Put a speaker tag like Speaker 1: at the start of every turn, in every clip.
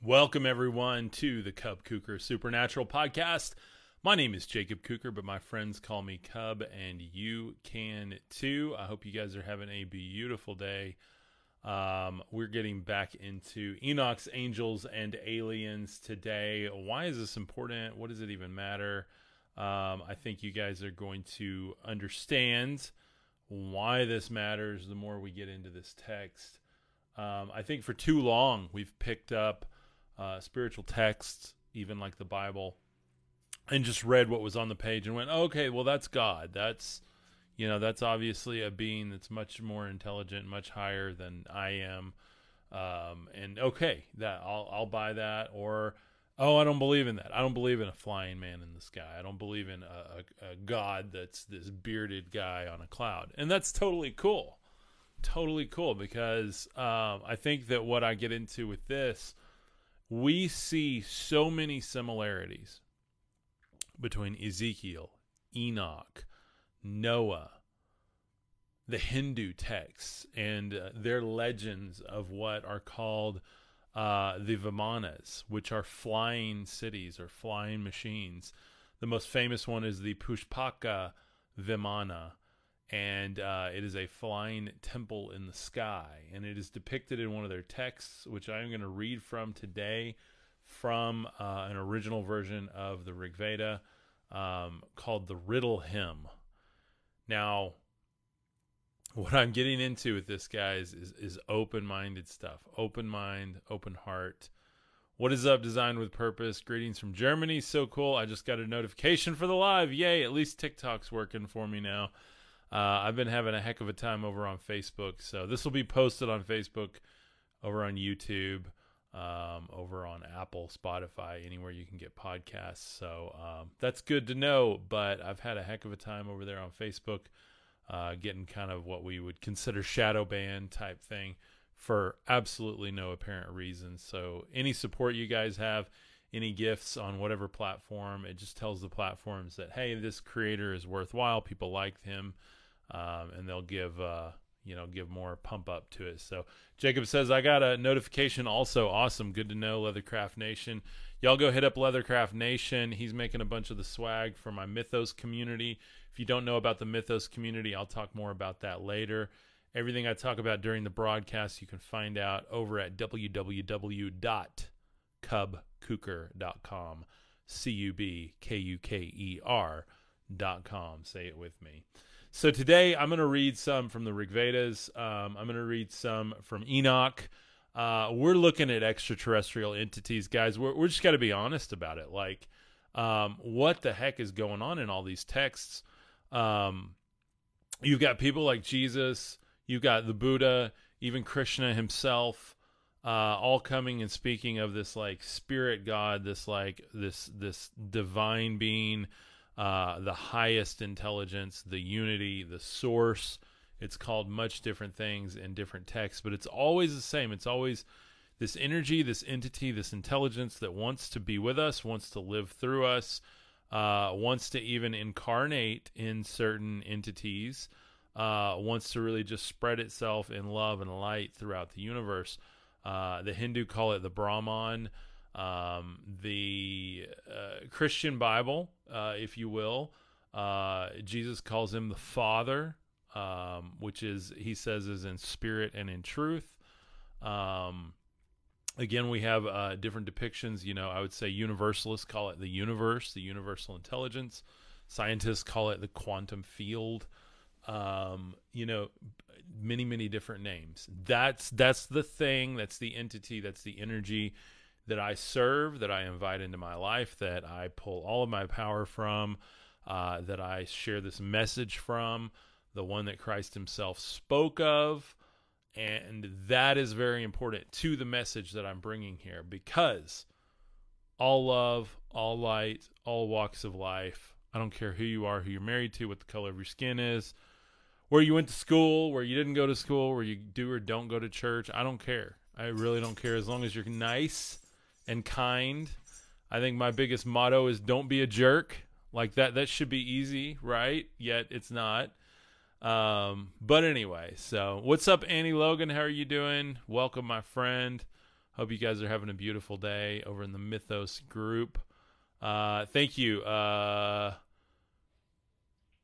Speaker 1: Welcome, everyone, to the Cub Kuker Supernatural Podcast. My name is Jacob Kuker, but my friends call me Cub, and you can too. I hope you guys are having a beautiful day. Um, we're getting back into Enoch's Angels and Aliens today. Why is this important? What does it even matter? Um, I think you guys are going to understand why this matters the more we get into this text. Um, I think for too long we've picked up uh, spiritual texts, even like the Bible, and just read what was on the page and went, okay, well, that's God. That's, you know, that's obviously a being that's much more intelligent, much higher than I am. Um, and okay, that I'll, I'll buy that. Or, oh, I don't believe in that. I don't believe in a flying man in the sky. I don't believe in a, a, a God that's this bearded guy on a cloud. And that's totally cool. Totally cool because um, I think that what I get into with this – we see so many similarities between Ezekiel, Enoch, Noah, the Hindu texts, and uh, their legends of what are called uh, the Vimanas, which are flying cities or flying machines. The most famous one is the Pushpaka Vimana, and uh, it is a flying temple in the sky. And it is depicted in one of their texts, which I am going to read from today from uh, an original version of the Rig Veda um, called the Riddle Hymn. Now, what I'm getting into with this, guys, is, is open minded stuff. Open mind, open heart. What is up, Design with Purpose? Greetings from Germany. So cool. I just got a notification for the live. Yay. At least TikTok's working for me now. Uh, I've been having a heck of a time over on Facebook. So this will be posted on Facebook, over on YouTube, um, over on Apple, Spotify, anywhere you can get podcasts. So um, that's good to know. But I've had a heck of a time over there on Facebook, uh, getting kind of what we would consider shadow ban type thing for absolutely no apparent reason. So any support you guys have any gifts on whatever platform. It just tells the platforms that hey, this creator is worthwhile. People like him um, and they'll give uh, you know give more pump up to it. So Jacob says I got a notification. Also awesome, good to know. Leathercraft Nation, y'all go hit up Leathercraft Nation. He's making a bunch of the swag for my Mythos community. If you don't know about the Mythos community, I'll talk more about that later. Everything I talk about during the broadcast, you can find out over at www.cubkuker.com. C U B K U K E R.com. Say it with me. So today I'm going to read some from the Rig Vedas. Um, I'm going to read some from Enoch. Uh, we're looking at extraterrestrial entities, guys. We're, we're just got to be honest about it. Like, um, what the heck is going on in all these texts? Um, you've got people like Jesus, you've got the Buddha, even Krishna himself, uh, all coming and speaking of this like spirit God, this like this this divine being uh, the highest intelligence, the unity, the source. It's called much different things in different texts, but it's always the same. It's always this energy, this entity, this intelligence that wants to be with us, wants to live through us, uh, wants to even incarnate in certain entities, uh, wants to really just spread itself in love and light throughout the universe. Uh, the Hindu call it the Brahman. Um, the uh, Christian Bible, uh, if you will, uh, Jesus calls him the Father, um, which is, he says, is in spirit and in truth. Um, again, we have uh, different depictions. You know, I would say universalists call it the universe, the universal intelligence. Scientists call it the quantum field. Um, you know, many, many different names. That's that's the thing. That's the entity. That's the energy that I serve, that I invite into my life, that I pull all of my power from, uh, that I share this message from, the one that Christ Himself spoke of. And that is very important to the message that I'm bringing here because all love, all light, all walks of life. I don't care who you are, who you're married to, what the color of your skin is, where you went to school, where you didn't go to school, where you do or don't go to church. I don't care. I really don't care as long as you're nice and kind. I think my biggest motto is don't be a jerk. Like that that should be easy, right? Yet it's not. Um, but anyway, so what's up Annie Logan? How are you doing? Welcome my friend. Hope you guys are having a beautiful day over in the Mythos group. Uh, thank you, uh,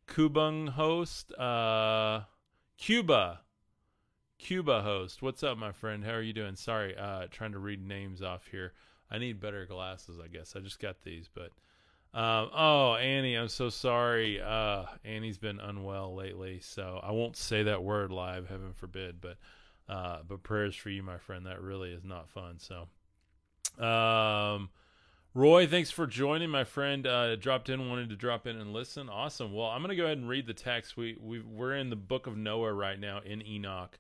Speaker 1: Kubung host, uh, Cuba, Cuba host. What's up, my friend? How are you doing? Sorry, uh, trying to read names off here. I need better glasses, I guess. I just got these, but um, oh, Annie, I'm so sorry. Uh, Annie's been unwell lately, so I won't say that word live, heaven forbid. But, uh, but prayers for you, my friend. That really is not fun. So, um, Roy, thanks for joining, my friend. Uh, dropped in, wanted to drop in and listen. Awesome. Well, I'm gonna go ahead and read the text. We we we're in the book of Noah right now in Enoch,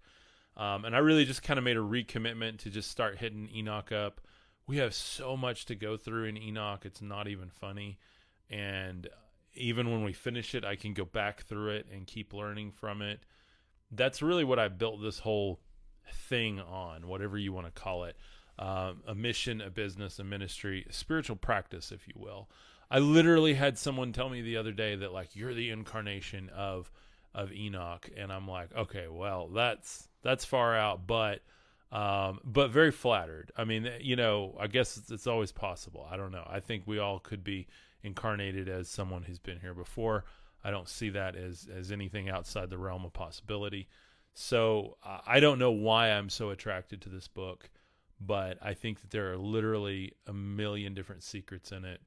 Speaker 1: um, and I really just kind of made a recommitment to just start hitting Enoch up we have so much to go through in Enoch. It's not even funny. And even when we finish it, I can go back through it and keep learning from it. That's really what I built this whole thing on, whatever you want to call it um, a mission, a business, a ministry, a spiritual practice, if you will. I literally had someone tell me the other day that, like, you're the incarnation of of Enoch, and I'm like, okay, well, that's that's far out, but um, but very flattered. I mean, you know, I guess it's, it's, always possible. I don't know. I think we all could be incarnated as someone who's been here before. I don't see that as as anything outside the realm of possibility. So I don't know why I'm so attracted to this book, but I think that there are literally a million different secrets in it.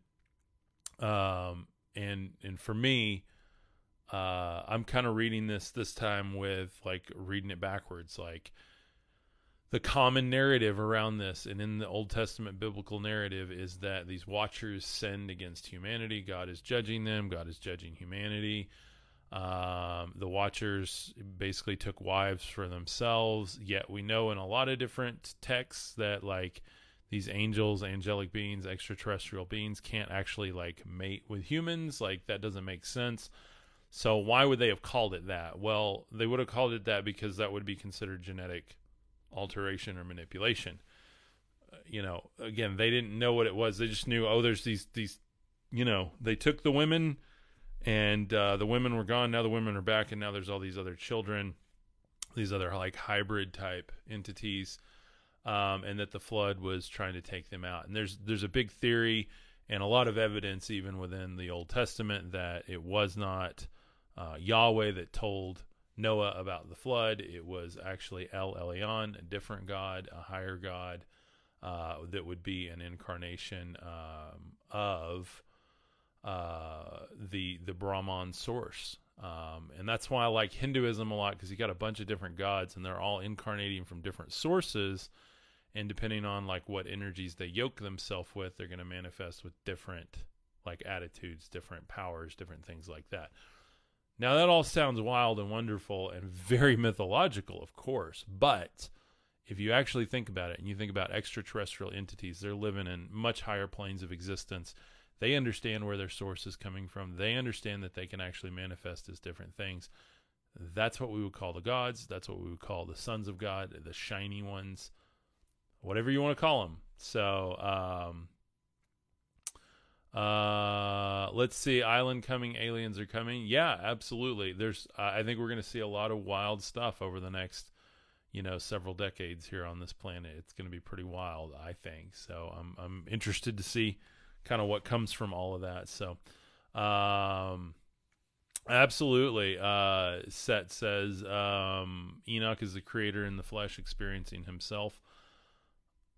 Speaker 1: Um, and and for me, uh, I'm kind of reading this this time with like reading it backwards, like the common narrative around this and in the Old Testament biblical narrative is that these watchers sinned against humanity. God is judging them, God is judging humanity. Um, the watchers basically took wives for themselves, yet we know in a lot of different texts that like these angels, angelic beings, extraterrestrial beings can't actually like mate with humans. Like that doesn't make sense. So why would they have called it that? Well, they would have called it that because that would be considered genetic alteration or manipulation. Uh, you know, again, they didn't know what it was. They just knew, oh, there's these these, you know, they took the women, and uh, the women were gone. Now the women are back, and now there's all these other children, these other like hybrid type entities, um, and that the flood was trying to take them out. And there's there's a big theory and a lot of evidence, even within the Old Testament, that it was not uh, Yahweh that told Noah about the flood. It was actually El Elyon, a different god, a higher god uh, that would be an incarnation um, of uh, the the Brahman source. Um, and that's why I like Hinduism a lot because you got a bunch of different gods and they're all incarnating from different sources. And depending on like what energies they yoke themselves with, they're going to manifest with different like attitudes, different powers, different things like that. Now, that all sounds wild and wonderful and very mythological, of course, but if you actually think about it and you think about extraterrestrial entities, they're living in much higher planes of existence. They understand where their source is coming from, they understand that they can actually manifest as different things. That's what we would call the gods. That's what we would call the sons of God, the shiny ones, whatever you want to call them. So, um, uh, let's see. Island coming, aliens are coming. Yeah, absolutely. There's. Uh, I think we're going to see a lot of wild stuff over the next, you know, several decades here on this planet. It's going to be pretty wild. I think. So I'm I'm interested to see kind of what comes from all of that. So, um, absolutely. Uh, Set says um, Enoch is the creator in the flesh, experiencing himself.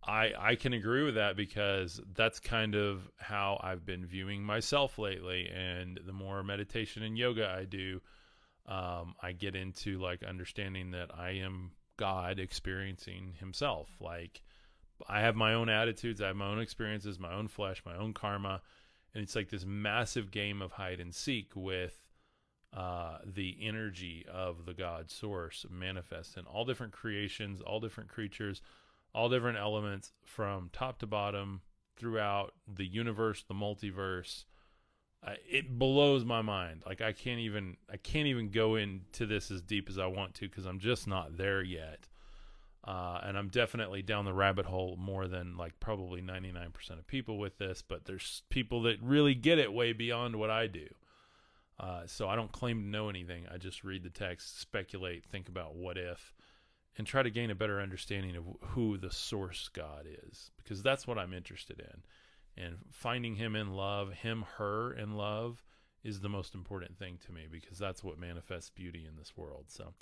Speaker 1: I I can agree with that because that's kind of how I've been viewing myself lately. And the more meditation and yoga I do, um, I get into like understanding that I am God experiencing Himself. Like I have my own attitudes, I have my own experiences, my own flesh, my own karma, and it's like this massive game of hide and seek with uh, the energy of the God source manifest in all different creations, all different creatures all different elements from top to bottom throughout the universe, the multiverse. Uh, it blows my mind. Like I can't even I can't even go into this as deep as I want to because I'm just not there yet. Uh, and I'm definitely down the rabbit hole more than like probably 99% of people with this, but there's people that really get it way beyond what I do. Uh, so I don't claim to know anything. I just read the text, speculate, think about what if, and try to gain a better understanding of who the source God is, because that's what I'm interested in. And finding Him in love, Him, her in love, is the most important thing to me because that's what manifests beauty in this world. So,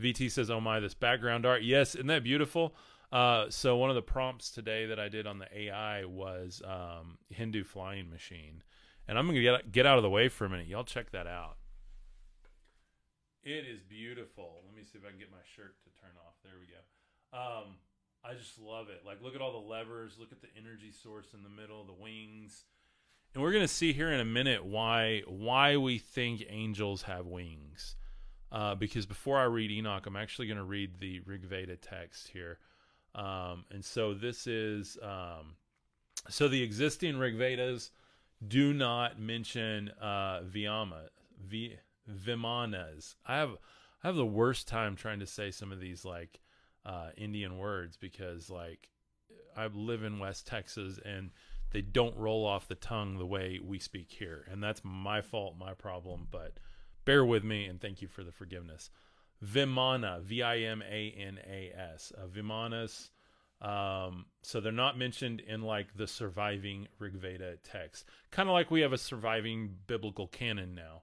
Speaker 1: VT says, "Oh my, this background art, yes, isn't that beautiful?" Uh, so one of the prompts today that I did on the AI was um, Hindu flying machine, and I'm gonna get get out of the way for a minute. Y'all check that out. It is beautiful. Let me see if I can get my shirt to turn off. There we go. Um, I just love it. Like, look at all the levers. Look at the energy source in the middle, the wings, and we're gonna see here in a minute why why we think angels have wings. Uh, because before I read Enoch, I'm actually going to read the Rig Veda text here. Um, and so this is um, so the existing Rig Vedas do not mention uh, Vyama, v, Vimanas. I have I have the worst time trying to say some of these like uh, Indian words because like I live in West Texas and they don't roll off the tongue the way we speak here, and that's my fault, my problem. But bear with me and thank you for the forgiveness. Vimana, V I M A N A S, uh, Vimanas. Um, so they're not mentioned in like the surviving Rig Veda text, kind of like we have a surviving biblical canon now.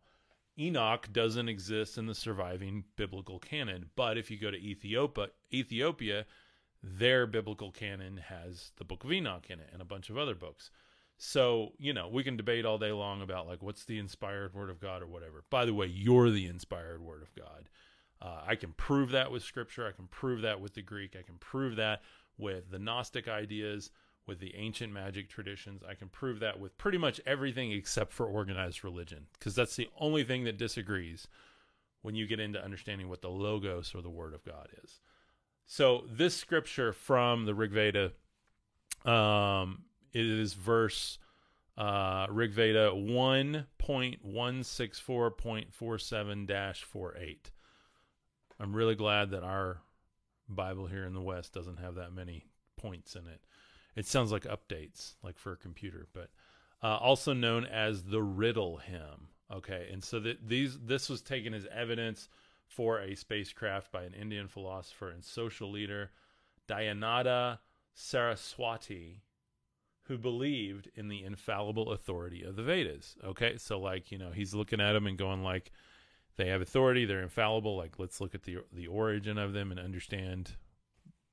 Speaker 1: Enoch doesn't exist in the surviving biblical canon, but if you go to Ethiopia, Ethiopia, their biblical canon has the Book of Enoch in it and a bunch of other books. So, you know, we can debate all day long about like what's the inspired word of God or whatever. By the way, you're the inspired word of God. Uh, I can prove that with scripture. I can prove that with the Greek. I can prove that with the Gnostic ideas, with the ancient magic traditions. I can prove that with pretty much everything except for organized religion, because that's the only thing that disagrees when you get into understanding what the Logos or the Word of God is. So, this scripture from the Rig Veda um, is verse uh, Rig Veda 1.164.47 48. I'm really glad that our Bible here in the West doesn't have that many points in it. It sounds like updates, like for a computer, but uh, also known as the riddle hymn. Okay, and so that these this was taken as evidence for a spacecraft by an Indian philosopher and social leader, Dayananda Saraswati, who believed in the infallible authority of the Vedas. Okay, so like you know he's looking at them and going like, they have authority, they're infallible. Like let's look at the the origin of them and understand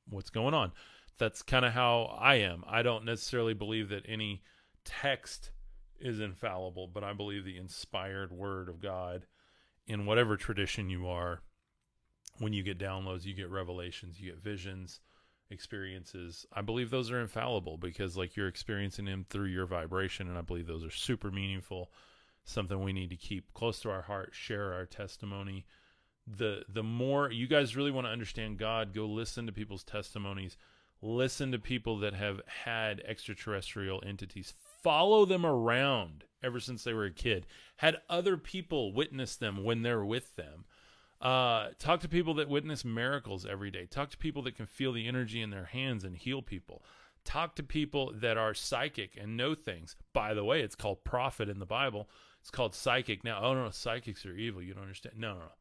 Speaker 1: what's going on. That's kind of how I am. I don't necessarily believe that any text is infallible, but I believe the inspired word of God in whatever tradition you are. When you get downloads, you get revelations, you get visions, experiences. I believe those are infallible because like you're experiencing them through your vibration and I believe those are super meaningful something we need to keep close to our heart, share our testimony. The the more you guys really want to understand God, go listen to people's testimonies. Listen to people that have had extraterrestrial entities. Follow them around ever since they were a kid. Had other people witness them when they're with them. Uh, talk to people that witness miracles every day. Talk to people that can feel the energy in their hands and heal people. Talk to people that are psychic and know things. By the way, it's called prophet in the Bible. It's called psychic. Now, oh no, psychics are evil. You don't understand. No, no, no.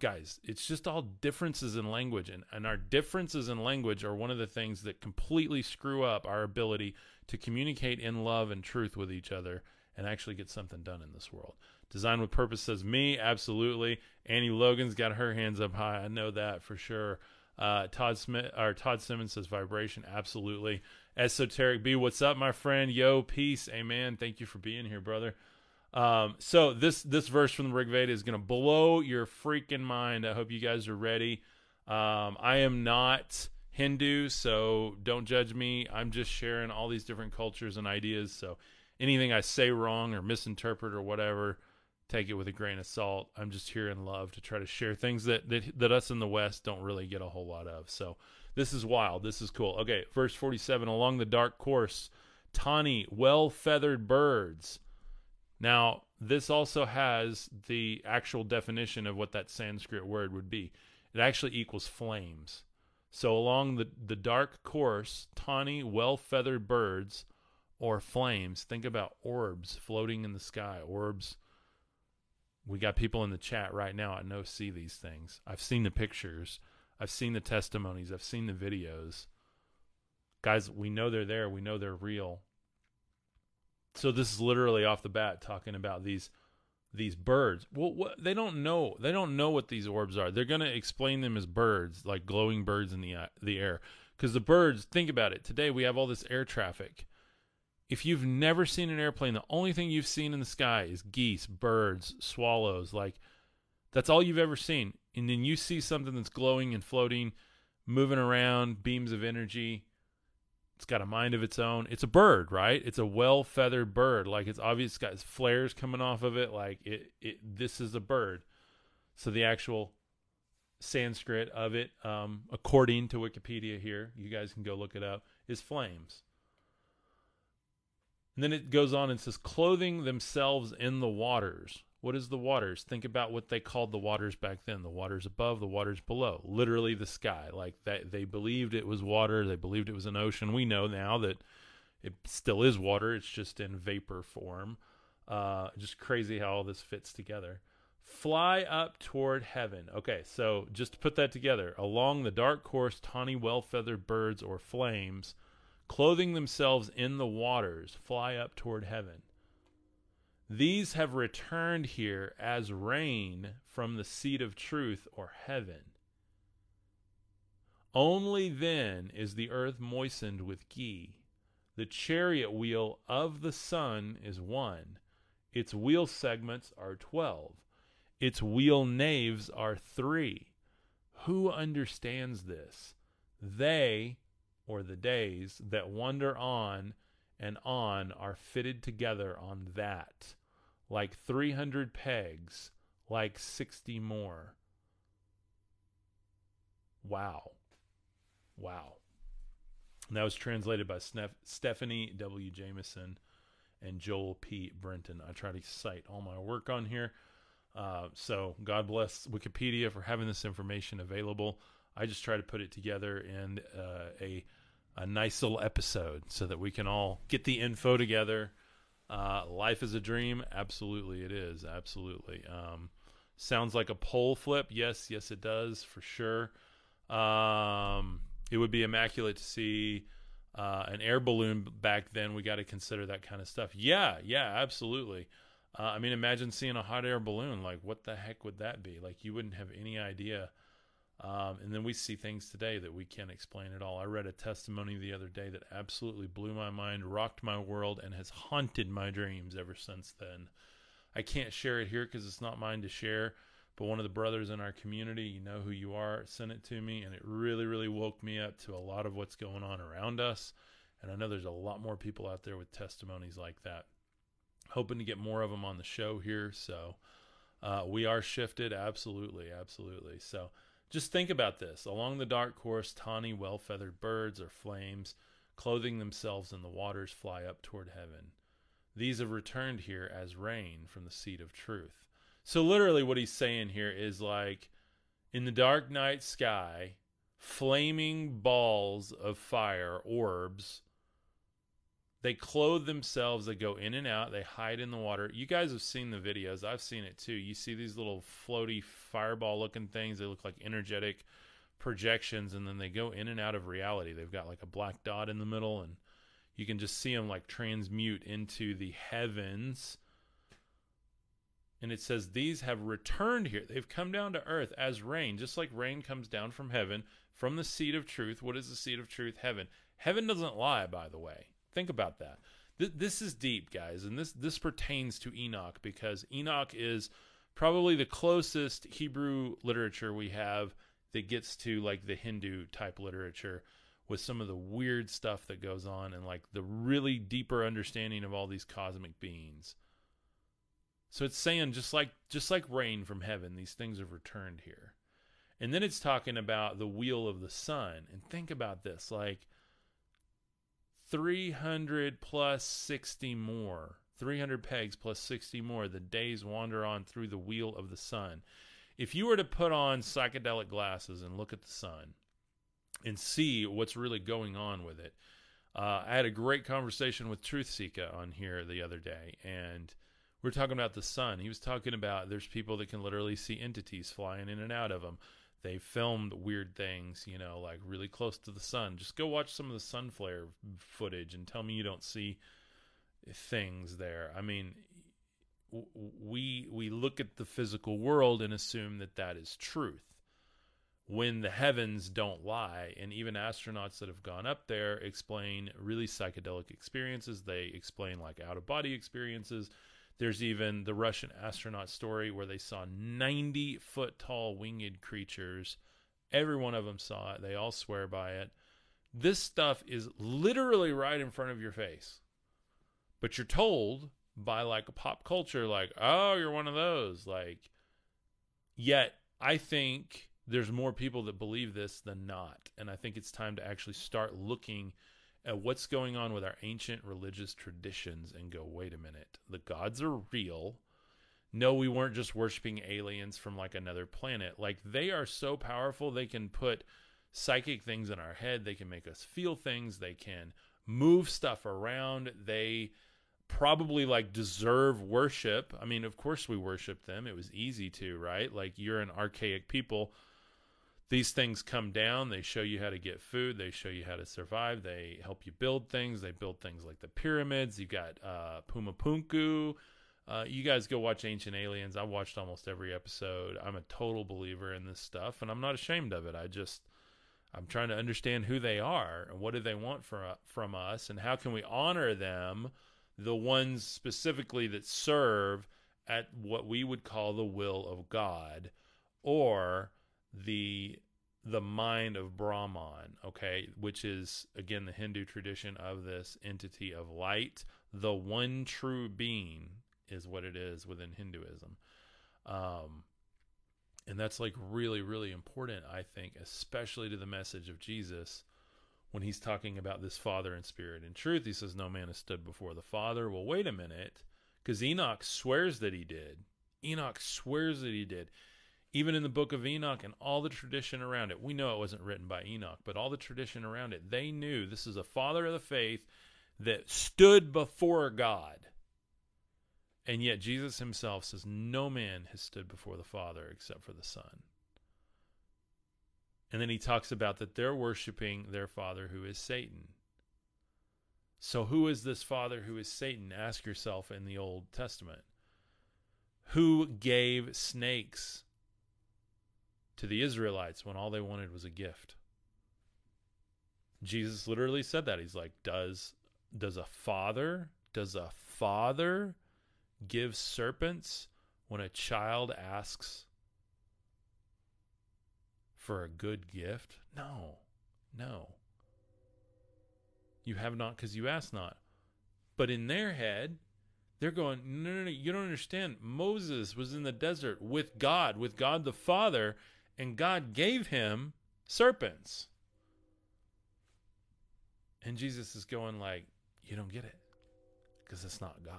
Speaker 1: Guys, it's just all differences in language. And, and our differences in language are one of the things that completely screw up our ability to communicate in love and truth with each other and actually get something done in this world. Design with Purpose says me, absolutely. Annie Logan's got her hands up high. I know that for sure. Uh, Todd Smith or Todd Simmons says vibration, absolutely. Esoteric B, what's up, my friend? Yo, peace, amen. Thank you for being here, brother. Um, so this this verse from the Rig Veda is to blow your freaking mind. I hope you guys are ready. Um, I am not Hindu, so don't judge me. I'm just sharing all these different cultures and ideas. So anything I say wrong or misinterpret or whatever, take it with a grain of salt. I'm just here in love to try to share things that that, that us in the West don't really get a whole lot of. So this is wild. This is cool. Okay, verse 47. Along the dark course, tawny, well feathered birds now, this also has the actual definition of what that Sanskrit word would be. It actually equals flames. So, along the, the dark course, tawny, well feathered birds or flames, think about orbs floating in the sky. Orbs. We got people in the chat right now. I know see these things. I've seen the pictures I've seen the testimonies, I've seen the videos. Guys, we know they're there, we know they're real. So this is literally off the bat talking about these these birds. Well, what, they don't know. They don't know what these orbs are. They're going to explain them as birds, like glowing birds in the uh, the air. Because the birds, think about it. Today we have all this air traffic. If you've never seen an airplane, the only thing you've seen in the sky is geese, birds, swallows. Like that's all you've ever seen. And then you see something that's glowing and floating, moving around, beams of energy. It's got a mind of its own. It's a bird, right? It's a well feathered bird. Like it's obvious, it's got flares coming off of it. Like it, it. This is a bird. So the actual Sanskrit of it, um, according to Wikipedia here, you guys can go look it up, is flames. And then it goes on and says, clothing themselves in the waters. What is the waters? Think about what they called the waters back then the waters above, the waters below, literally the sky. Like that, they believed it was water, they believed it was an ocean. We know now that it still is water, it's just in vapor form. Uh, just crazy how all this fits together. Fly up toward heaven. Okay, so just to put that together, along the dark course, tawny, well feathered birds or flames, clothing themselves in the waters, fly up toward heaven. These have returned here as rain from the seat of truth or heaven. Only then is the earth moistened with ghee. The chariot wheel of the sun is one. Its wheel segments are twelve. Its wheel naves are three. Who understands this? They, or the days, that wander on and on are fitted together on that like 300 pegs, like 60 more. Wow. Wow. And that was translated by Stephanie W. Jameson and Joel P. Brereton. I try to cite all my work on here. Uh, so God bless Wikipedia for having this information available. I just try to put it together in uh, a a nice little episode so that we can all get the info together uh, life is a dream. Absolutely, it is. Absolutely. Um, sounds like a pole flip. Yes, yes, it does for sure. Um, it would be immaculate to see uh, an air balloon back then. We got to consider that kind of stuff. Yeah, yeah, absolutely. Uh, I mean, imagine seeing a hot air balloon. Like, what the heck would that be? Like, you wouldn't have any idea um, and then we see things today that we can't explain at all. I read a testimony the other day that absolutely blew my mind, rocked my world, and has haunted my dreams ever since then. I can't share it here because it's not mine to share, but one of the brothers in our community, you know who you are, sent it to me, and it really, really woke me up to a lot of what's going on around us. And I know there's a lot more people out there with testimonies like that. Hoping to get more of them on the show here. So uh, we are shifted. Absolutely. Absolutely. So, just think about this. Along the dark course, tawny, well feathered birds or flames, clothing themselves in the waters, fly up toward heaven. These have returned here as rain from the seat of truth. So, literally, what he's saying here is like in the dark night sky, flaming balls of fire, orbs, they clothe themselves, they go in and out, they hide in the water. You guys have seen the videos. I've seen it too. You see these little floaty fireball looking things. They look like energetic projections and then they go in and out of reality. They've got like a black dot in the middle and you can just see them like transmute into the heavens. And it says these have returned here. They've come down to earth as rain, just like rain comes down from heaven from the seed of truth. What is the seed of truth? Heaven. Heaven doesn't lie, by the way. Think about that. Th- this is deep, guys, and this this pertains to Enoch because Enoch is probably the closest Hebrew literature we have that gets to like the Hindu type literature with some of the weird stuff that goes on and like the really deeper understanding of all these cosmic beings. So it's saying just like just like rain from heaven, these things have returned here. And then it's talking about the wheel of the sun. And think about this, like 300 plus 60 more. 300 pegs plus 60 more. The days wander on through the wheel of the sun. If you were to put on psychedelic glasses and look at the sun and see what's really going on with it, uh, I had a great conversation with Truth Seeker on here the other day, and we are talking about the sun. He was talking about there's people that can literally see entities flying in and out of them. They filmed weird things, you know, like really close to the sun. Just go watch some of the sun flare footage and tell me you don't see things there. I mean, we we look at the physical world and assume that that is truth when the heavens don't lie and even astronauts that have gone up there explain really psychedelic experiences they explain like out of body experiences there's even the russian astronaut story where they saw 90 foot tall winged creatures. Every one of them saw it. They all swear by it. This stuff is literally right in front of your face. But you're told by like a pop culture like oh you're one of those. Like yet i think there's more people that believe this than not. And i think it's time to actually start looking at what's going on with our ancient religious traditions and go wait a minute the gods are real no we weren't just worshiping aliens from like another planet like they are so powerful they can put psychic things in our head they can make us feel things they can move stuff around they probably like deserve worship. I mean, of course we worship them. It was easy to, right? Like you're an archaic people. These things come down, they show you how to get food, they show you how to survive, they help you build things. They build things like the pyramids. You got uh Pumapunku. Uh, you guys go watch Ancient Aliens. I watched almost every episode. I'm a total believer in this stuff, and I'm not ashamed of it. I just, I'm trying to understand who they are and what do they want from from us, and how can we honor them the ones specifically that serve at what we would call the will of God or the the mind of Brahman, okay, which is again the Hindu tradition of this entity of light, the one true being is what it is within Hinduism. Um, and that's like really, really important, I think, especially to the message of Jesus when he's talking about this Father and Spirit in truth. He says, No man has stood before the Father. Well, wait a minute, because Enoch swears that he did. Enoch swears that he did. Even in the book of Enoch and all the tradition around it, we know it wasn't written by Enoch, but all the tradition around it, they knew this is a father of the faith that stood before God. And yet Jesus himself says, No man has stood before the Father except for the Son. And then he talks about that they're worshiping their father who is Satan. So, who is this father who is Satan? Ask yourself in the Old Testament. Who gave snakes to the Israelites when all they wanted was a gift? Jesus literally said that. He's like, does does a father does a father give serpents when a child asks for a good gift? No, no. You have not because you ask not. But in their head, they're going, no, no, no, you don't understand. Moses was in the desert with God, with God the Father, and God gave him serpents. And Jesus is going like, you don't get it because it's not God.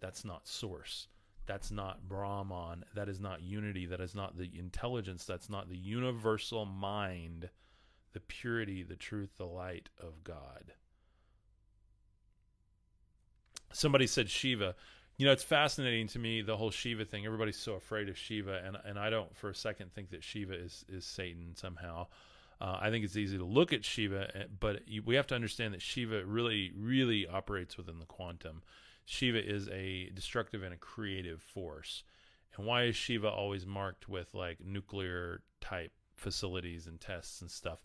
Speaker 1: That's not source. That's not Brahman. That is not unity. That is not the intelligence. That's not the universal mind, the purity, the truth, the light of God. Somebody said Shiva. You know, it's fascinating to me the whole Shiva thing. Everybody's so afraid of Shiva, and and I don't for a second think that Shiva is is Satan somehow. Uh, I think it's easy to look at Shiva, eh, but we have to understand that Shiva really, really operates within the quantum. Shiva is a destructive and a creative force. And why is Shiva always marked with like nuclear type facilities and tests and stuff?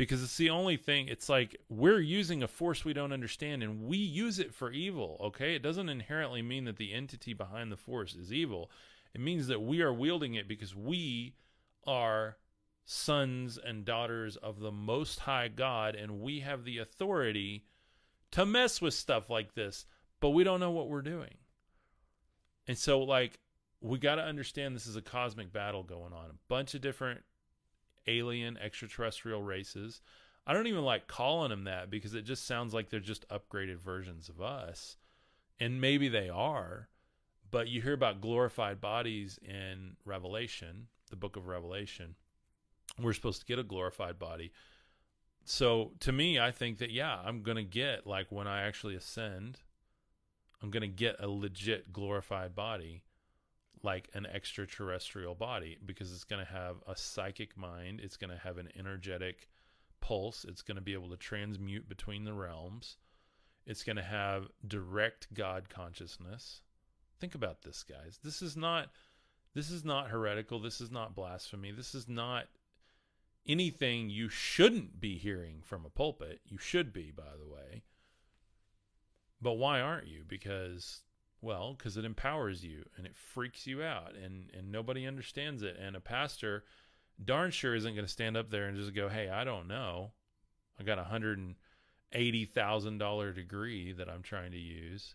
Speaker 1: Because it's the only thing, it's like we're using a force we don't understand and we use it for evil, okay? It doesn't inherently mean that the entity behind the force is evil. It means that we are wielding it because we are sons and daughters of the Most High God and we have the authority to mess with stuff like this but we don't know what we're doing. And so, like, we got to understand this is a cosmic battle going on. A bunch of different alien extraterrestrial races. I don't even like calling them that because it just sounds like they're just upgraded versions of us. And maybe they are, but you hear about glorified bodies in Revelation, the book of Revelation. We're supposed to get a glorified body. So to me, I think that, yeah, I'm going to get, like, when I actually ascend, I'm going to get a legit glorified body like an extraterrestrial body because it's going to have a psychic mind, it's going to have an energetic pulse, it's going to be able to transmute between the realms, it's going to have direct God consciousness. Think about this, guys. This is not this is not heretical, this is not blasphemy, this is not anything you shouldn't be hearing from a pulpit. You should be, by the way. But why aren't you? Because well, because it empowers you and it freaks you out and, and nobody understands it. And a pastor darn sure isn't going to stand up there and just go, Hey, I don't know. I got a hundred and eighty thousand dollar degree that I'm trying to use.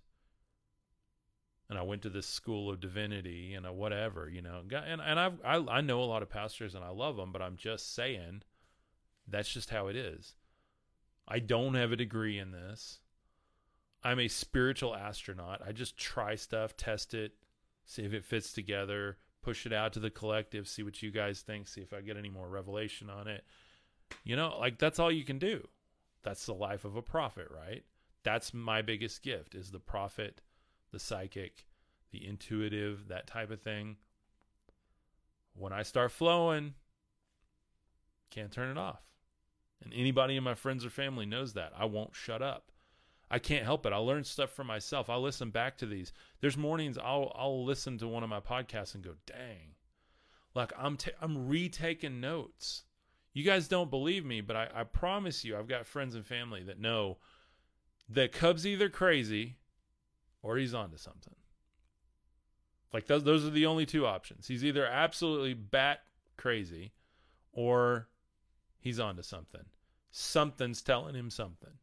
Speaker 1: And I went to this school of divinity and whatever, you know. And and I've, I I know a lot of pastors and I love them, but I'm just saying that's just how it is. I don't have a degree in this. I'm a spiritual astronaut. I just try stuff, test it, see if it fits together, push it out to the collective, see what you guys think, see if I get any more revelation on it. You know, like that's all you can do. That's the life of a prophet, right? That's my biggest gift is the prophet, the psychic, the intuitive, that type of thing. When I start flowing, can't turn it off. And anybody in my friends or family knows that. I won't shut up. I can't help it. I'll learn stuff for myself. I'll listen back to these. There's mornings I'll I'll listen to one of my podcasts and go, "Dang." Like I'm ta- I'm retaking notes. You guys don't believe me, but I, I promise you, I've got friends and family that know that Cub's either crazy or he's onto something. Like those those are the only two options. He's either absolutely bat crazy or he's onto something. Something's telling him something.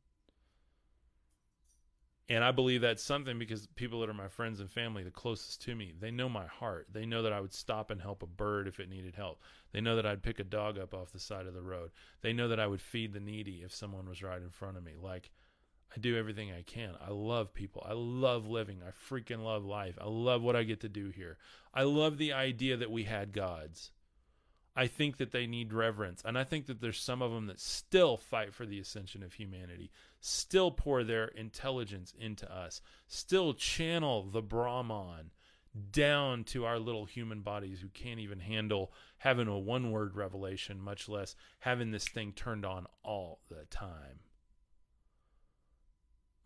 Speaker 1: And I believe that's something because people that are my friends and family, the closest to me, they know my heart. They know that I would stop and help a bird if it needed help. They know that I'd pick a dog up off the side of the road. They know that I would feed the needy if someone was right in front of me. Like, I do everything I can. I love people. I love living. I freaking love life. I love what I get to do here. I love the idea that we had gods. I think that they need reverence. And I think that there's some of them that still fight for the ascension of humanity, still pour their intelligence into us, still channel the Brahman down to our little human bodies who can't even handle having a one word revelation, much less having this thing turned on all the time.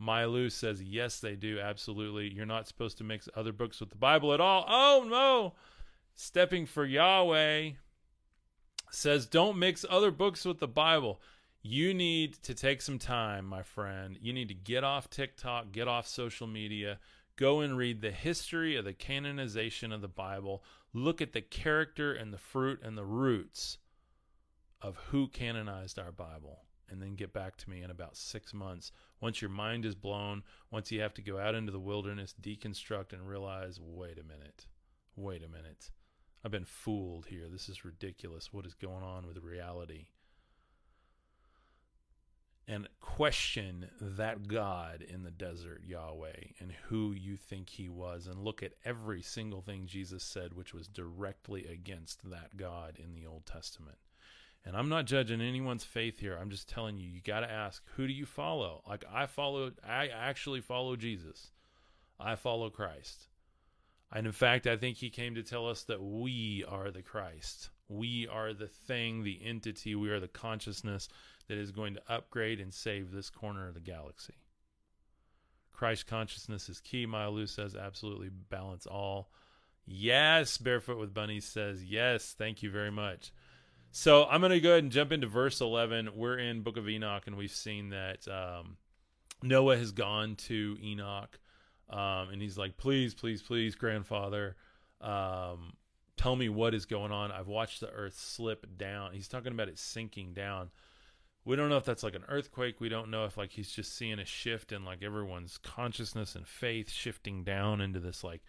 Speaker 1: Mailu says, yes, they do. Absolutely. You're not supposed to mix other books with the Bible at all. Oh, no. Stepping for Yahweh says don't mix other books with the Bible. You need to take some time, my friend. You need to get off TikTok, get off social media, go and read the history of the canonization of the Bible. Look at the character and the fruit and the roots of who canonized our Bible. And then get back to me in about six months. Once your mind is blown, once you have to go out into the wilderness, deconstruct, and realize wait a minute, wait a minute. I've been fooled here. This is ridiculous. What is going on with reality? And question that God in the desert, Yahweh, and who you think he was, and look at every single thing Jesus said, which was directly against that God in the Old Testament. And I'm not judging anyone's faith here. I'm just telling you, you got to ask, who do you follow? Like I follow, I actually follow Jesus. I follow Christ. And in fact, I think he came to tell us that we are the Christ. We are the thing, the entity, we are the consciousness that is going to upgrade and save this corner of the galaxy. Christ consciousness is key. Maya says absolutely balance all. Yes, Barefoot with Bunny says yes. Thank you very much. So I'm going to go ahead and jump into verse 11. We're in Book of Enoch, and we've seen that um, Noah has gone to Enoch um, and he's like, please, please, please, grandfather, um, tell me what is going on. I've watched the earth slip down. He's talking about it sinking down. We don't know if that's like an earthquake. We don't know if like he's just seeing a shift in like everyone's consciousness and faith shifting down into this like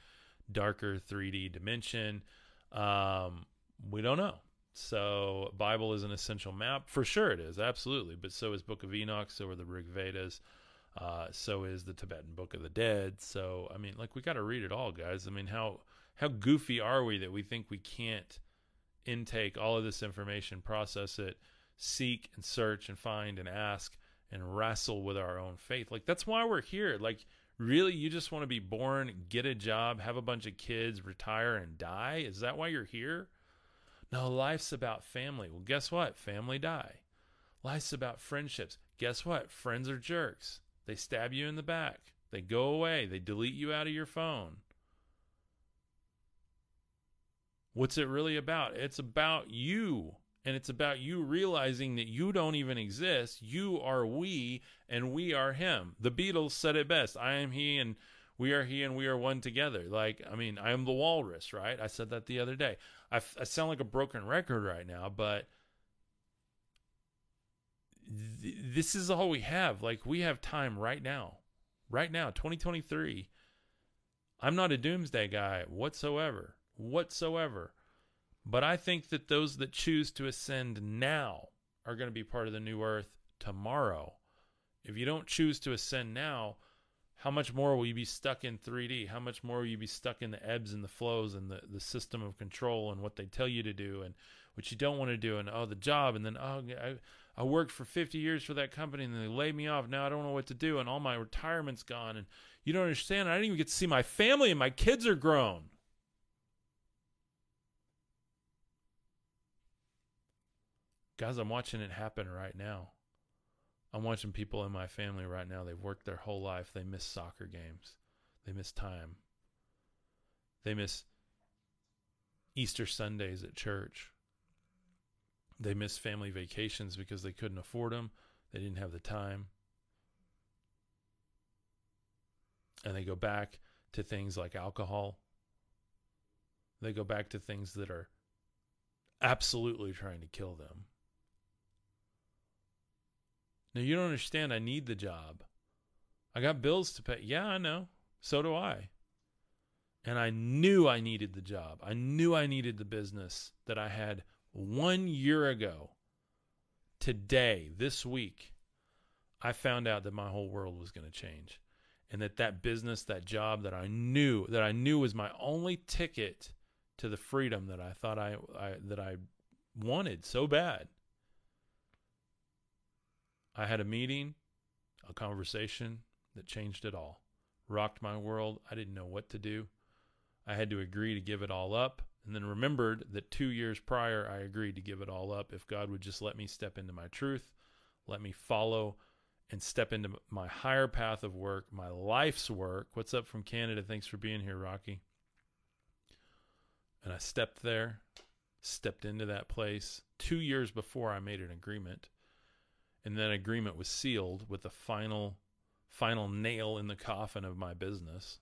Speaker 1: darker 3D dimension. Um, we don't know. So Bible is an essential map for sure. It is absolutely, but so is Book of Enoch. So are the Rig Vedas. Uh, so is the Tibetan Book of the Dead. So I mean, like we got to read it all, guys. I mean, how how goofy are we that we think we can't intake all of this information, process it, seek and search and find and ask and wrestle with our own faith. Like that's why we're here. Like really you just want to be born, get a job, have a bunch of kids, retire and die? Is that why you're here? No, life's about family. Well, guess what? Family die. Life's about friendships. Guess what? Friends are jerks. They stab you in the back. They go away. They delete you out of your phone. What's it really about? It's about you. And it's about you realizing that you don't even exist. You are we, and we are him. The Beatles said it best I am he, and we are he, and we are one together. Like, I mean, I am the walrus, right? I said that the other day. I, I sound like a broken record right now, but th- this is all we have. Like, we have time right now. Right now, 2023. I'm not a doomsday guy whatsoever. Whatsoever. But I think that those that choose to ascend now are going to be part of the new earth tomorrow. If you don't choose to ascend now, how much more will you be stuck in 3D? How much more will you be stuck in the ebbs and the flows and the, the system of control and what they tell you to do and what you don't want to do and oh the job and then oh I, I worked for 50 years for that company and they laid me off. Now I don't know what to do and all my retirement's gone and you don't understand. I didn't even get to see my family and my kids are grown. Guys, I'm watching it happen right now. I'm watching people in my family right now. They've worked their whole life. They miss soccer games. They miss time. They miss Easter Sundays at church. They miss family vacations because they couldn't afford them. They didn't have the time. And they go back to things like alcohol. They go back to things that are absolutely trying to kill them. Now, you don't understand. I need the job. I got bills to pay. Yeah, I know. So do I. And I knew I needed the job. I knew I needed the business that I had one year ago. Today, this week, I found out that my whole world was going to change. And that that business, that job that I knew, that I knew was my only ticket to the freedom that I thought I, I that I wanted so bad I had a meeting, a conversation that changed it all, rocked my world. I didn't know what to do. I had to agree to give it all up, and then remembered that two years prior, I agreed to give it all up if God would just let me step into my truth, let me follow and step into my higher path of work, my life's work. What's up from Canada? Thanks for being here, Rocky. And I stepped there, stepped into that place two years before I made an agreement and that agreement was sealed with the final final nail in the coffin of my business.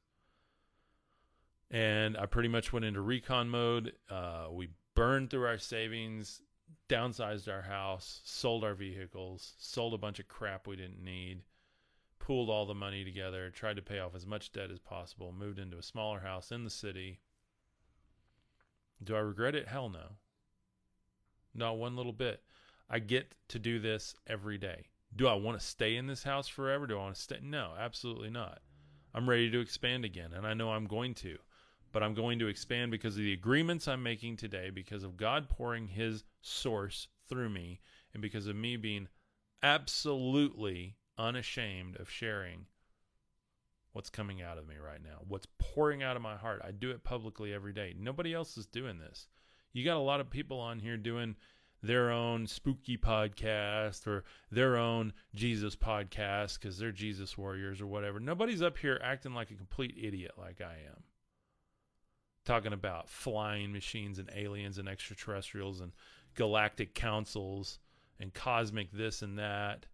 Speaker 1: And I pretty much went into recon mode. Uh, we burned through our savings, downsized our house, sold our vehicles, sold a bunch of crap we didn't need, pooled all the money together, tried to pay off as much debt as possible, moved into a smaller house in the city. Do I regret it? Hell no. Not one little bit. I get to do this every day. Do I want to stay in this house forever? Do I want to stay? No, absolutely not. I'm ready to expand again, and I know I'm going to. But I'm going to expand because of the agreements I'm making today, because of God pouring His source through me, and because of me being absolutely unashamed of sharing what's coming out of me right now, what's pouring out of my heart. I do it publicly every day. Nobody else is doing this. You got a lot of people on here doing their own spooky podcast or their own Jesus podcast because they're Jesus warriors or whatever. Nobody's up here acting like a complete idiot like I am. Talking about flying machines and aliens and extraterrestrials and galactic councils and cosmic this and that.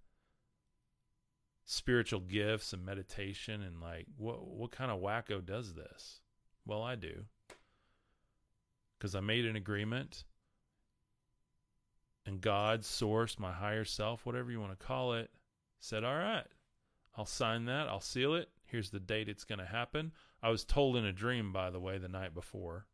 Speaker 1: Spiritual gifts and meditation and like what what kind of wacko does this? Well, I do. Cuz I made an agreement and God, source, my higher self, whatever you want to call it, said, All right, I'll sign that. I'll seal it. Here's the date it's going to happen. I was told in a dream, by the way, the night before.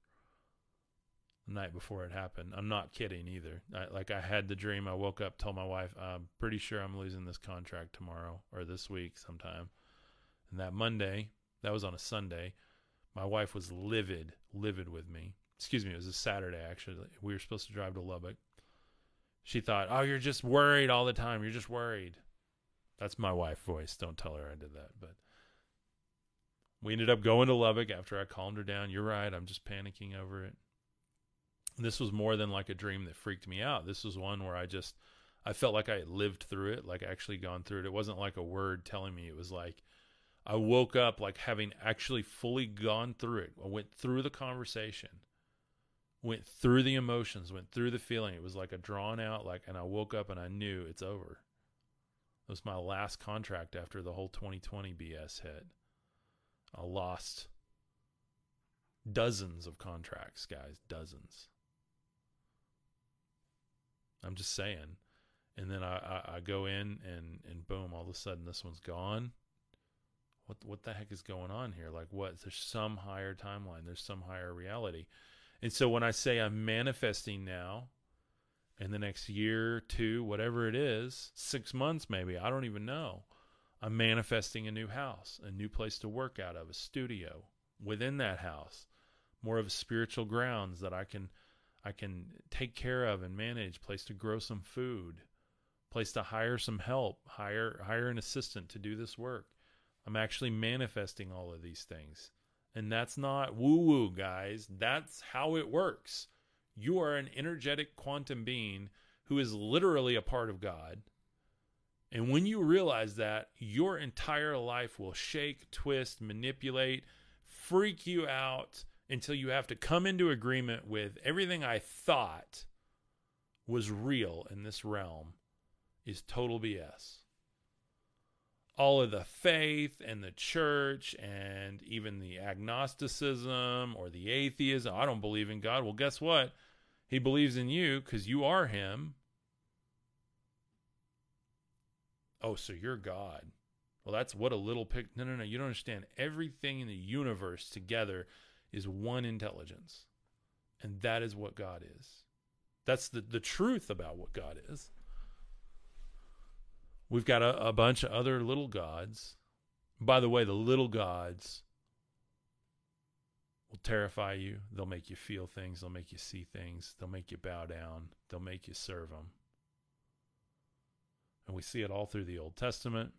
Speaker 1: The night before it happened. I'm not kidding either. I, like, I had the dream. I woke up, told my wife, I'm pretty sure I'm losing this contract tomorrow or this week sometime. And that Monday, that was on a Sunday, my wife was livid, livid with me. Excuse me, it was a Saturday, actually. We were supposed to drive to Lubbock she thought, "Oh, you're just worried all the time. You're just worried." That's my wife voice. Don't tell her I did that. But we ended up going to Lubbock after I calmed her down. You're right. I'm just panicking over it. This was more than like a dream that freaked me out. This was one where I just I felt like I lived through it, like actually gone through it. It wasn't like a word telling me. It was like I woke up like having actually fully gone through it. I went through the conversation, went through the emotions, went through the feeling. It was like a drawn out like and I woke up and I knew it's over. It was my last contract after the whole 2020 BS hit. I lost dozens of contracts, guys, dozens. I'm just saying. And then I, I, I, go in and, and boom, all of a sudden this one's gone. What what the heck is going on here? Like what? There's some higher timeline. There's some higher reality. And so when I say I'm manifesting now, in the next year, two, whatever it is, six months maybe, I don't even know. I'm manifesting a new house, a new place to work out of, a studio within that house, more of spiritual grounds that I can I can take care of and manage, place to grow some food, place to hire some help, hire hire an assistant to do this work. I'm actually manifesting all of these things. And that's not woo woo, guys. That's how it works. You are an energetic quantum being who is literally a part of God. And when you realize that, your entire life will shake, twist, manipulate, freak you out until you have to come into agreement with everything I thought was real in this realm is total BS. All of the faith and the church and even the agnosticism or the atheism, I don't believe in God. Well, guess what? He believes in you because you are him. Oh, so you're God. Well, that's what a little pic. No, no, no. You don't understand. Everything in the universe together is one intelligence. And that is what God is. That's the, the truth about what God is. We've got a, a bunch of other little gods. By the way, the little gods will terrify you. They'll make you feel things. They'll make you see things. They'll make you bow down. They'll make you serve them. And we see it all through the Old Testament.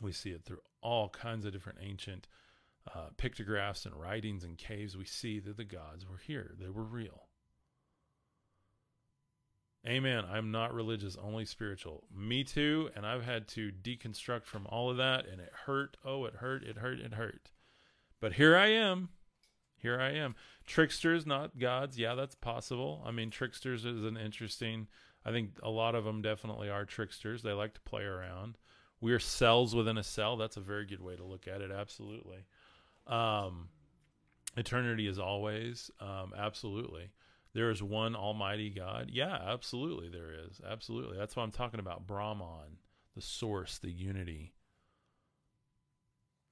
Speaker 1: We see it through all kinds of different ancient uh, pictographs and writings and caves. We see that the gods were here, they were real. Amen. I'm not religious, only spiritual. Me too. And I've had to deconstruct from all of that, and it hurt. Oh, it hurt. It hurt. It hurt. But here I am here I am. Tricksters, not gods. Yeah, that's possible. I mean, tricksters is an interesting. I think a lot of them definitely are tricksters. They like to play around. We are cells within a cell. That's a very good way to look at it. Absolutely. Um, eternity is always. Um, absolutely. There is one Almighty God. Yeah, absolutely. There is. Absolutely. That's what I'm talking about. Brahman, the source, the unity,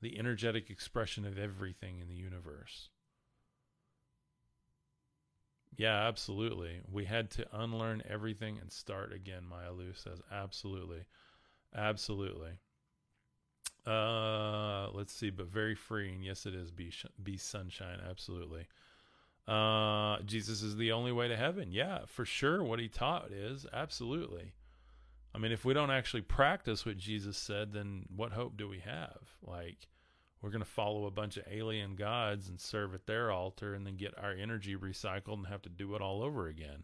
Speaker 1: the energetic expression of everything in the universe. Yeah, absolutely. We had to unlearn everything and start again, Maya Lu says. Absolutely. Absolutely. Uh, let's see, but very freeing. Yes, it is. Be, be sunshine. Absolutely. Uh, Jesus is the only way to heaven. Yeah, for sure. What he taught is absolutely. I mean, if we don't actually practice what Jesus said, then what hope do we have? Like, we're going to follow a bunch of alien gods and serve at their altar and then get our energy recycled and have to do it all over again.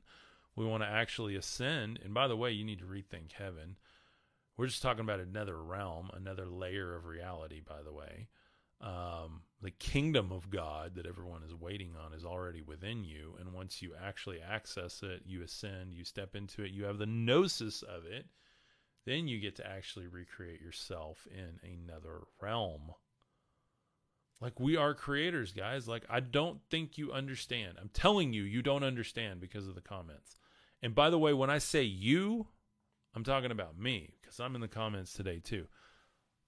Speaker 1: We want to actually ascend. And by the way, you need to rethink heaven. We're just talking about another realm, another layer of reality, by the way. Um, the kingdom of God that everyone is waiting on is already within you. And once you actually access it, you ascend, you step into it, you have the gnosis of it, then you get to actually recreate yourself in another realm. Like we are creators, guys. Like I don't think you understand. I'm telling you, you don't understand because of the comments. And by the way, when I say you, I'm talking about me because I'm in the comments today too.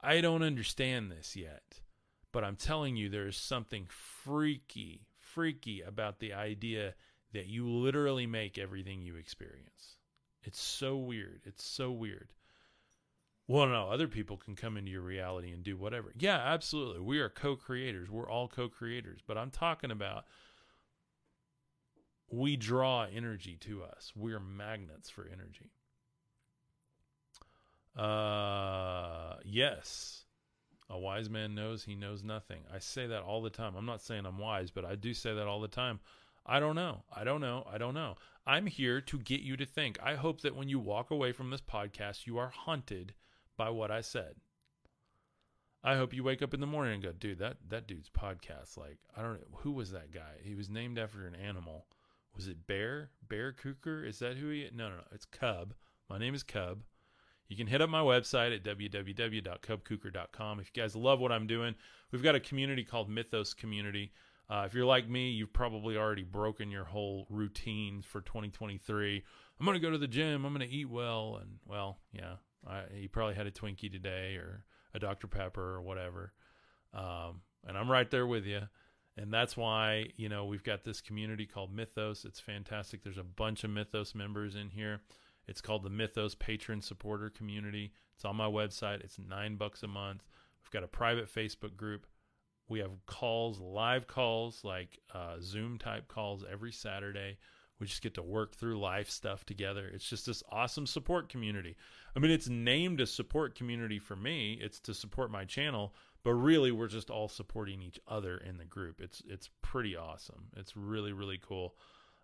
Speaker 1: I don't understand this yet, but I'm telling you, there is something freaky, freaky about the idea that you literally make everything you experience. It's so weird. It's so weird. Well, no, other people can come into your reality and do whatever. Yeah, absolutely. We are co creators. We're all co creators. But I'm talking about we draw energy to us, we're magnets for energy. Uh, yes. A wise man knows he knows nothing. I say that all the time. I'm not saying I'm wise, but I do say that all the time. I don't know. I don't know. I don't know. I'm here to get you to think. I hope that when you walk away from this podcast, you are haunted by what I said. I hope you wake up in the morning and go, dude, that, that dude's podcast. Like, I don't know. Who was that guy? He was named after an animal. Was it Bear? Bear Kuker? Is that who he No, no, no. It's Cub. My name is Cub. You can hit up my website at www.cubkuker.com. If you guys love what I'm doing, we've got a community called Mythos Community. Uh, if you're like me, you've probably already broken your whole routine for 2023. I'm going to go to the gym. I'm going to eat well. And, well, yeah, I, you probably had a Twinkie today or a Dr. Pepper or whatever. Um, and I'm right there with you. And that's why, you know, we've got this community called Mythos. It's fantastic. There's a bunch of Mythos members in here. It's called the Mythos Patron Supporter Community. It's on my website. It's nine bucks a month. We've got a private Facebook group. We have calls, live calls, like uh, Zoom type calls every Saturday. We just get to work through life stuff together. It's just this awesome support community. I mean, it's named a support community for me. It's to support my channel, but really we're just all supporting each other in the group. It's it's pretty awesome. It's really really cool.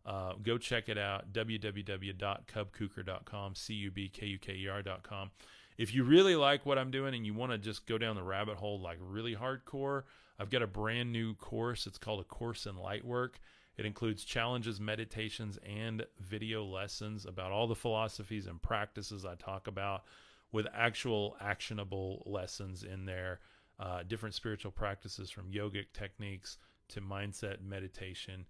Speaker 1: Uh, go check it out www.cubkuker.com, c u b k u k e r.com. If you really like what I'm doing and you want to just go down the rabbit hole like really hardcore, I've got a brand new course. It's called a course in light work. It includes challenges, meditations, and video lessons about all the philosophies and practices I talk about with actual actionable lessons in there. Uh, different spiritual practices from yogic techniques to mindset meditation,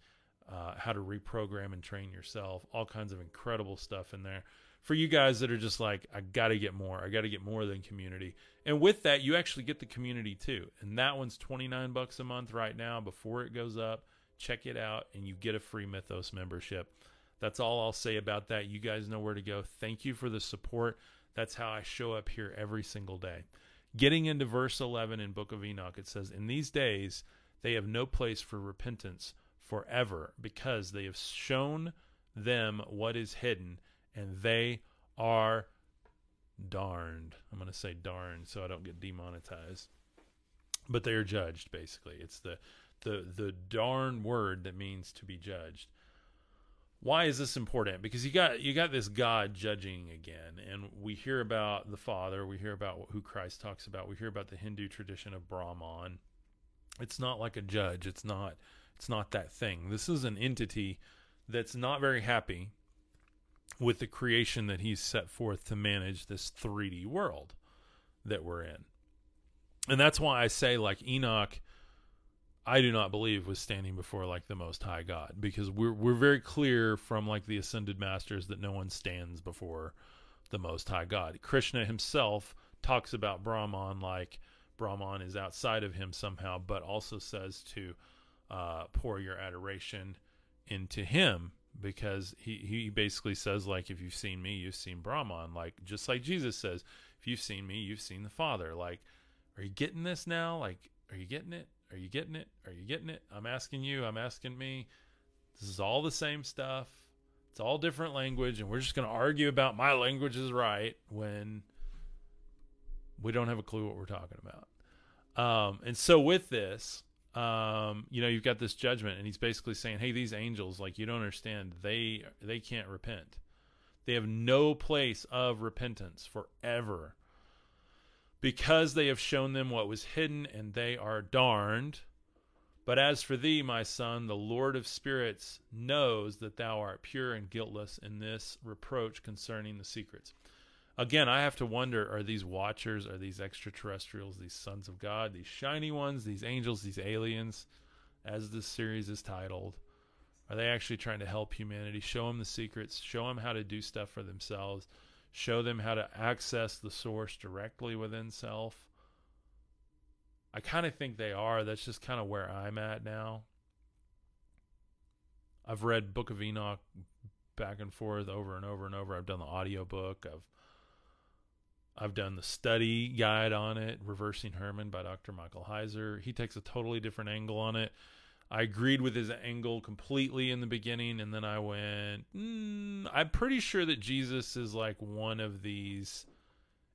Speaker 1: uh, how to reprogram and train yourself, all kinds of incredible stuff in there for you guys that are just like, I got to get more. I got to get more than community. And with that, you actually get the community too. And that one's 29 bucks a month right now before it goes up. Check it out and you get a free Mythos membership. That's all I'll say about that. You guys know where to go. Thank you for the support. That's how I show up here every single day. Getting into verse 11 in Book of Enoch, it says, In these days they have no place for repentance forever because they have shown them what is hidden and they are darned. I'm going to say darned so I don't get demonetized. But they are judged basically. It's the the the darn word that means to be judged. Why is this important? Because you got you got this God judging again, and we hear about the Father, we hear about who Christ talks about, we hear about the Hindu tradition of Brahman. It's not like a judge. It's not it's not that thing. This is an entity that's not very happy with the creation that he's set forth to manage this 3D world that we're in. And that's why I say, like, Enoch, I do not believe was standing before like the most high God because we're we're very clear from like the ascended masters that no one stands before the most high God. Krishna himself talks about Brahman like Brahman is outside of him somehow, but also says to uh, pour your adoration into him because he, he basically says like if you've seen me you've seen brahman. Like just like jesus says if you've seen me you've seen the father. Like are you getting this now? Like are you getting it are you getting it? Are you getting it? I'm asking you. I'm asking me. This is all the same stuff. It's all different language and we're just going to argue about my language is right when we don't have a clue what we're talking about. Um, and so with this um, you know, you've got this judgment, and he's basically saying, "Hey, these angels, like you don't understand, they they can't repent. They have no place of repentance forever, because they have shown them what was hidden, and they are darned." But as for thee, my son, the Lord of spirits knows that thou art pure and guiltless in this reproach concerning the secrets. Again, I have to wonder are these watchers, are these extraterrestrials, these sons of God, these shiny ones, these angels, these aliens, as this series is titled? Are they actually trying to help humanity, show them the secrets, show them how to do stuff for themselves, show them how to access the source directly within self? I kind of think they are. That's just kind of where I'm at now. I've read Book of Enoch back and forth over and over and over. I've done the audiobook. I've I've done the study guide on it, Reversing Hermon by Dr. Michael Heiser. He takes a totally different angle on it. I agreed with his angle completely in the beginning, and then I went, mm, I'm pretty sure that Jesus is like one of these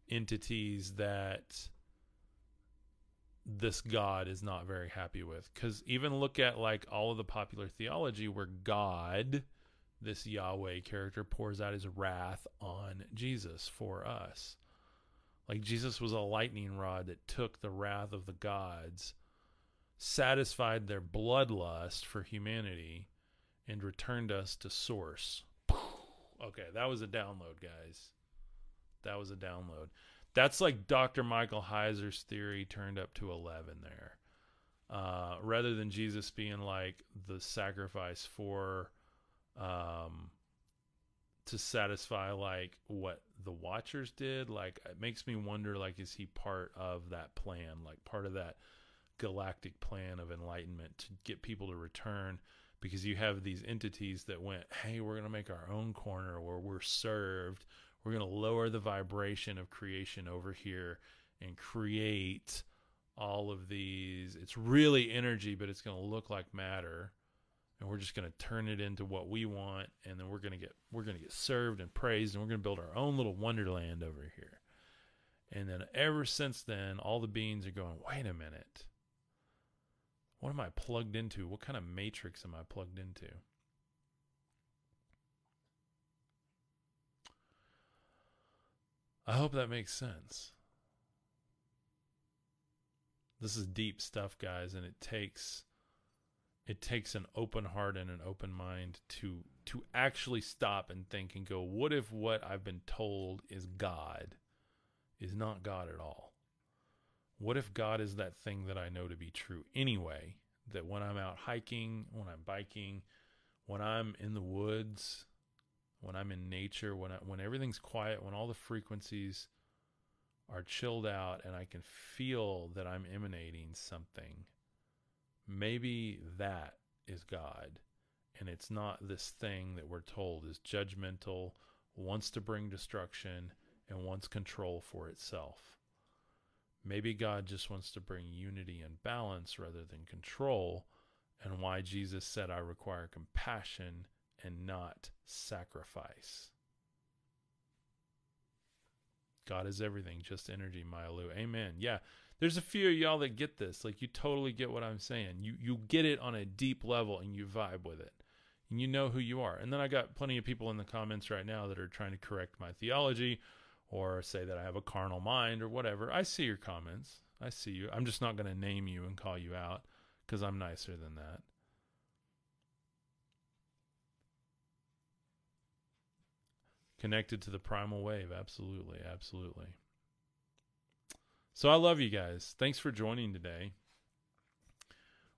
Speaker 1: entities that this God is not very happy with. Because even look at like all of the popular theology where God, this Yahweh character, pours out his wrath on Jesus for us. Like Jesus was a lightning rod that took the wrath of the gods, satisfied their bloodlust for humanity, and returned us to source. Okay, that was a download, guys. That was a download. That's like Dr. Michael Heiser's theory turned up to 11 there. Uh, rather than Jesus being like the sacrifice for um, to satisfy like what the watchers did like it makes me wonder like is he part of that plan like part of that galactic plan of enlightenment to get people to return because you have these entities that went hey we're going to make our own corner where we're served we're going to lower the vibration of creation over here and create all of these. It's really energy, but it's going to look like matter. And we're just going to turn it into what we want, and then we're going to get we're going to get served and praised, and we're going to build our own little wonderland over here. And then ever since then, all the beings are going, wait a minute. What am I plugged into? What kind of matrix am I plugged into? I hope that makes sense. This is deep stuff, guys, and it takes it takes an open heart and an open mind to to actually stop and think and go, what if what I've been told is God is not God at all? What if God is that thing that I know to be true anyway? That when I'm out hiking, when I'm biking, when I'm in the woods, when I'm in nature, when I, when everything's quiet, when all the frequencies are chilled out and I can feel that I'm emanating something, maybe that is God. And it's not this thing that we're told is judgmental, wants to bring destruction, and wants control for itself. Maybe God just wants to bring unity and balance rather than control, and why Jesus said, I require compassion and not sacrifice. God is everything, just energy, Myalu. Amen. Yeah. There's a few of y'all that get this. Like you totally get what I'm saying. You you get it on a deep level and you vibe with it. And you know who you are. And then I got plenty of people in the comments right now that are trying to correct my theology or say that I have a carnal mind or whatever. I see your comments. I see you. I'm just not going to name you and call you out because I'm nicer than that. connected to the primal wave. Absolutely, absolutely. So I love you guys. Thanks for joining today.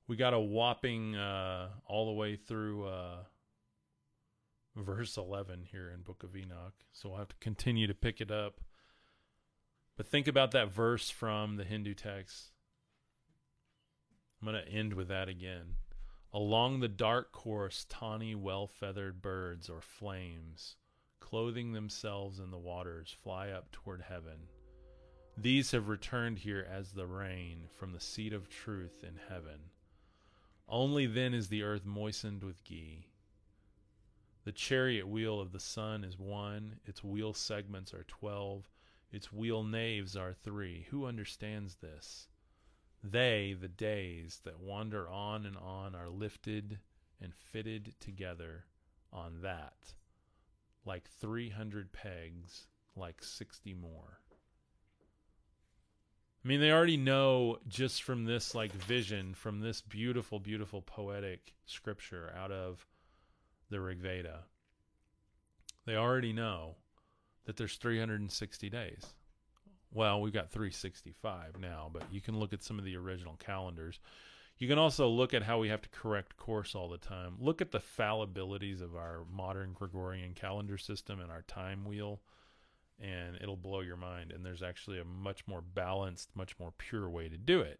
Speaker 1: We got a whopping uh, all the way through uh, verse 11 here in Book of Enoch. So we'll have to continue to pick it up. But think about that verse from the Hindu text. I'm going to end with that again. Along the dark course, tawny, well feathered birds or flames clothing themselves in the waters, fly up toward heaven. These have returned here as the rain from the seat of truth in heaven. Only then is the earth moistened with ghee. The chariot wheel of the sun is one, its wheel segments are twelve, its wheel naves are three. Who understands this? They, the days that wander on and on, are lifted and fitted together on that like 300 pegs, like 60 more. I mean, they already know just from this like vision, from this beautiful, beautiful poetic scripture out of the Rig Veda. They already know that there's 360 days. Well, we've got 365 now, but you can look at some of the original calendars. You can also look at how we have to correct course all the time. Look at the fallibilities of our modern Gregorian calendar system and our time wheel, and it'll blow your mind. And there's actually a much more balanced, much more pure way to do it.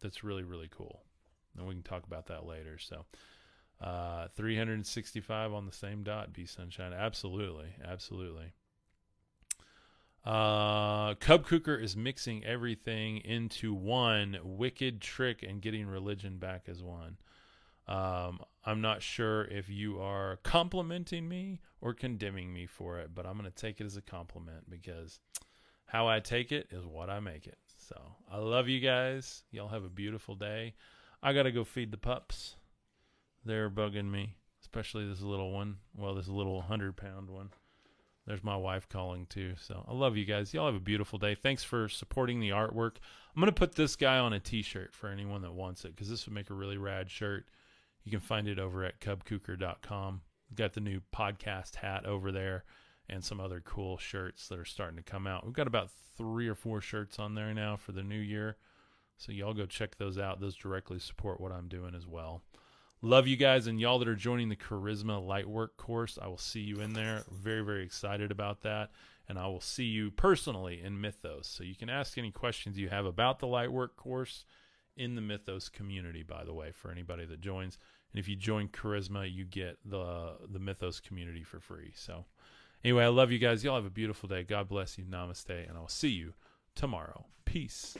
Speaker 1: That's really, really cool. And we can talk about that later. So, uh, 365 on the same dot, be sunshine. Absolutely. Absolutely. Uh, Cub Kuker is mixing everything into one wicked trick and getting religion back as one. Um, I'm not sure if you are complimenting me or condemning me for it, but I'm going to take it as a compliment because how I take it is what I make it. So I love you guys. Y'all have a beautiful day. I got to go feed the pups. They're bugging me, especially this little one. Well, this little 100 pound one. There's my wife calling too. So I love you guys. Y'all have a beautiful day. Thanks for supporting the artwork. I'm going to put this guy on a t shirt for anyone that wants it because this would make a really rad shirt. You can find it over at cubkuker.com. Got the new podcast hat over there and some other cool shirts that are starting to come out. We've got about three or four shirts on there now for the new year. So y'all go check those out. Those directly support what I'm doing as well. Love you guys and y'all that are joining the Charisma Lightwork course. I will see you in there. Very, very excited about that. And I will see you personally in Mythos. So you can ask any questions you have about the Lightwork course in the Mythos community, by the way, for anybody that joins. And if you join Charisma, you get the the Mythos community for free. So anyway, I love you guys. Y'all have a beautiful day. God bless you. Namaste. And I'll see you tomorrow. Peace.